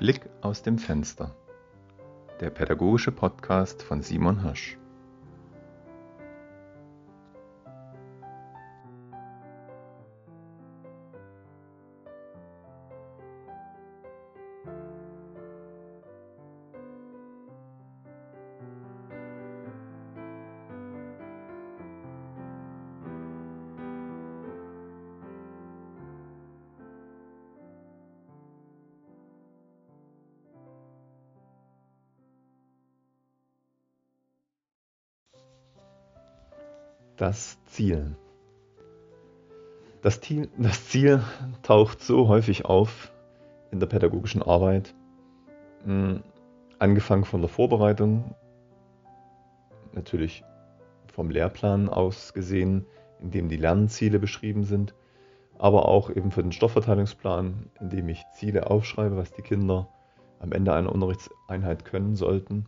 Blick aus dem Fenster. Der pädagogische Podcast von Simon Hirsch. Das Ziel. Das, Ziel. das Ziel taucht so häufig auf in der pädagogischen Arbeit, hm, angefangen von der Vorbereitung, natürlich vom Lehrplan aus gesehen, in dem die Lernziele beschrieben sind, aber auch eben für den Stoffverteilungsplan, in dem ich Ziele aufschreibe, was die Kinder am Ende einer Unterrichtseinheit können sollten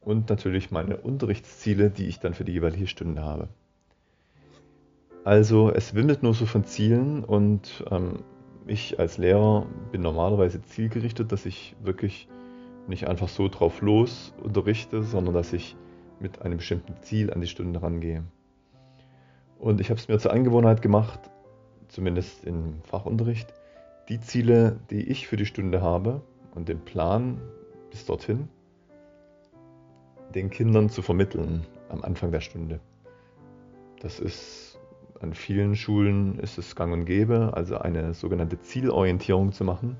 und natürlich meine Unterrichtsziele, die ich dann für die jeweilige Stunde habe. Also es wimmelt nur so von Zielen und ähm, ich als Lehrer bin normalerweise zielgerichtet, dass ich wirklich nicht einfach so drauf los unterrichte, sondern dass ich mit einem bestimmten Ziel an die Stunde rangehe. Und ich habe es mir zur Angewohnheit gemacht, zumindest im Fachunterricht, die Ziele, die ich für die Stunde habe und den Plan bis dorthin, den Kindern zu vermitteln am Anfang der Stunde. Das ist an vielen Schulen ist es gang und gäbe, also eine sogenannte Zielorientierung zu machen.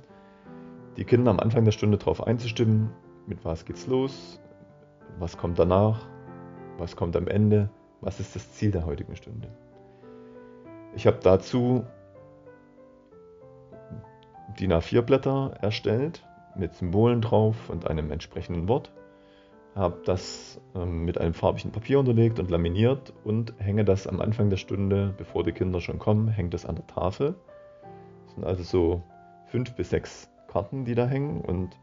Die Kinder am Anfang der Stunde darauf einzustimmen, mit was geht's los, was kommt danach, was kommt am Ende, was ist das Ziel der heutigen Stunde. Ich habe dazu DIN A4-Blätter erstellt mit Symbolen drauf und einem entsprechenden Wort habe das ähm, mit einem farbigen Papier unterlegt und laminiert und hänge das am Anfang der Stunde, bevor die Kinder schon kommen, hängt das an der Tafel. Das sind also so fünf bis sechs Karten, die da hängen und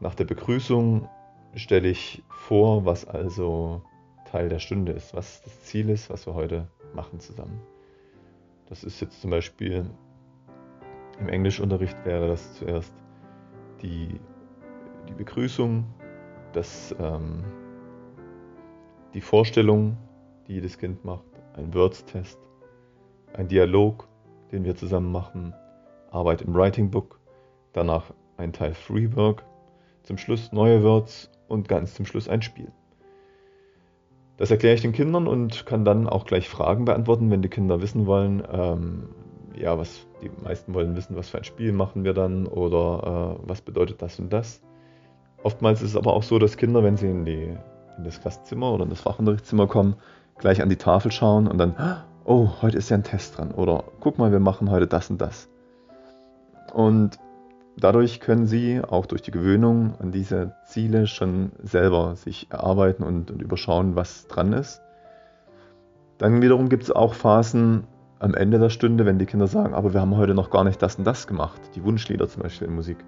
nach der Begrüßung stelle ich vor, was also Teil der Stunde ist, was das Ziel ist, was wir heute machen zusammen. Das ist jetzt zum Beispiel im Englischunterricht wäre das zuerst die, die Begrüßung, dass ähm, die Vorstellung, die jedes Kind macht, ein Words-Test, ein Dialog, den wir zusammen machen, Arbeit im Writing Book, danach ein Teil Free Work, zum Schluss neue Words und ganz zum Schluss ein Spiel. Das erkläre ich den Kindern und kann dann auch gleich Fragen beantworten, wenn die Kinder wissen wollen, ähm, ja, was die meisten wollen wissen, was für ein Spiel machen wir dann oder äh, was bedeutet das und das. Oftmals ist es aber auch so, dass Kinder, wenn sie in, die, in das Klassenzimmer oder in das Fachunterrichtszimmer kommen, gleich an die Tafel schauen und dann, oh, heute ist ja ein Test dran. Oder guck mal, wir machen heute das und das. Und dadurch können sie auch durch die Gewöhnung an diese Ziele schon selber sich erarbeiten und, und überschauen, was dran ist. Dann wiederum gibt es auch Phasen am Ende der Stunde, wenn die Kinder sagen, aber wir haben heute noch gar nicht das und das gemacht. Die Wunschlieder zum Beispiel in Musik.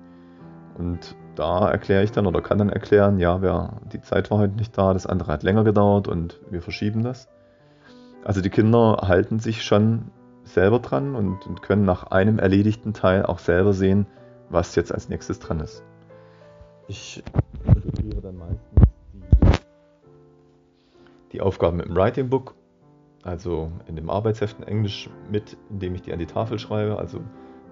Und da erkläre ich dann oder kann dann erklären, ja, wer, die Zeit war heute nicht da, das andere hat länger gedauert und wir verschieben das. Also die Kinder halten sich schon selber dran und, und können nach einem erledigten Teil auch selber sehen, was jetzt als nächstes dran ist. Ich integriere dann meistens die, die Aufgaben im Writing Book, also in dem Arbeitsheft in Englisch mit, indem ich die an die Tafel schreibe. Also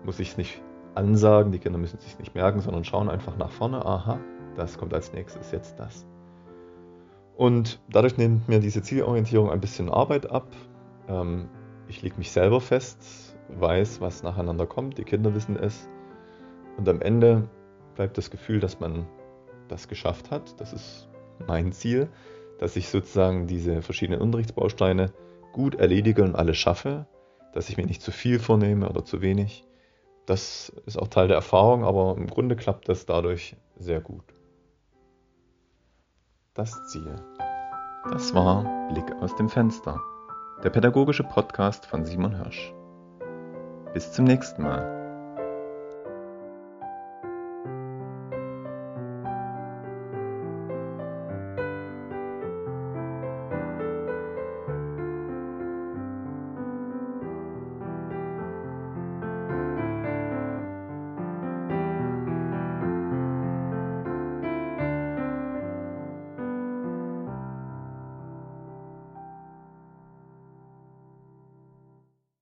muss ich es nicht Ansagen. Die Kinder müssen es sich nicht merken, sondern schauen einfach nach vorne. Aha, das kommt als nächstes, jetzt das. Und dadurch nimmt mir diese Zielorientierung ein bisschen Arbeit ab. Ähm, ich lege mich selber fest, weiß, was nacheinander kommt. Die Kinder wissen es. Und am Ende bleibt das Gefühl, dass man das geschafft hat. Das ist mein Ziel, dass ich sozusagen diese verschiedenen Unterrichtsbausteine gut erledige und alle schaffe, dass ich mir nicht zu viel vornehme oder zu wenig das ist auch Teil der Erfahrung, aber im Grunde klappt das dadurch sehr gut. Das Ziel. Das war Blick aus dem Fenster, der pädagogische Podcast von Simon Hirsch. Bis zum nächsten Mal.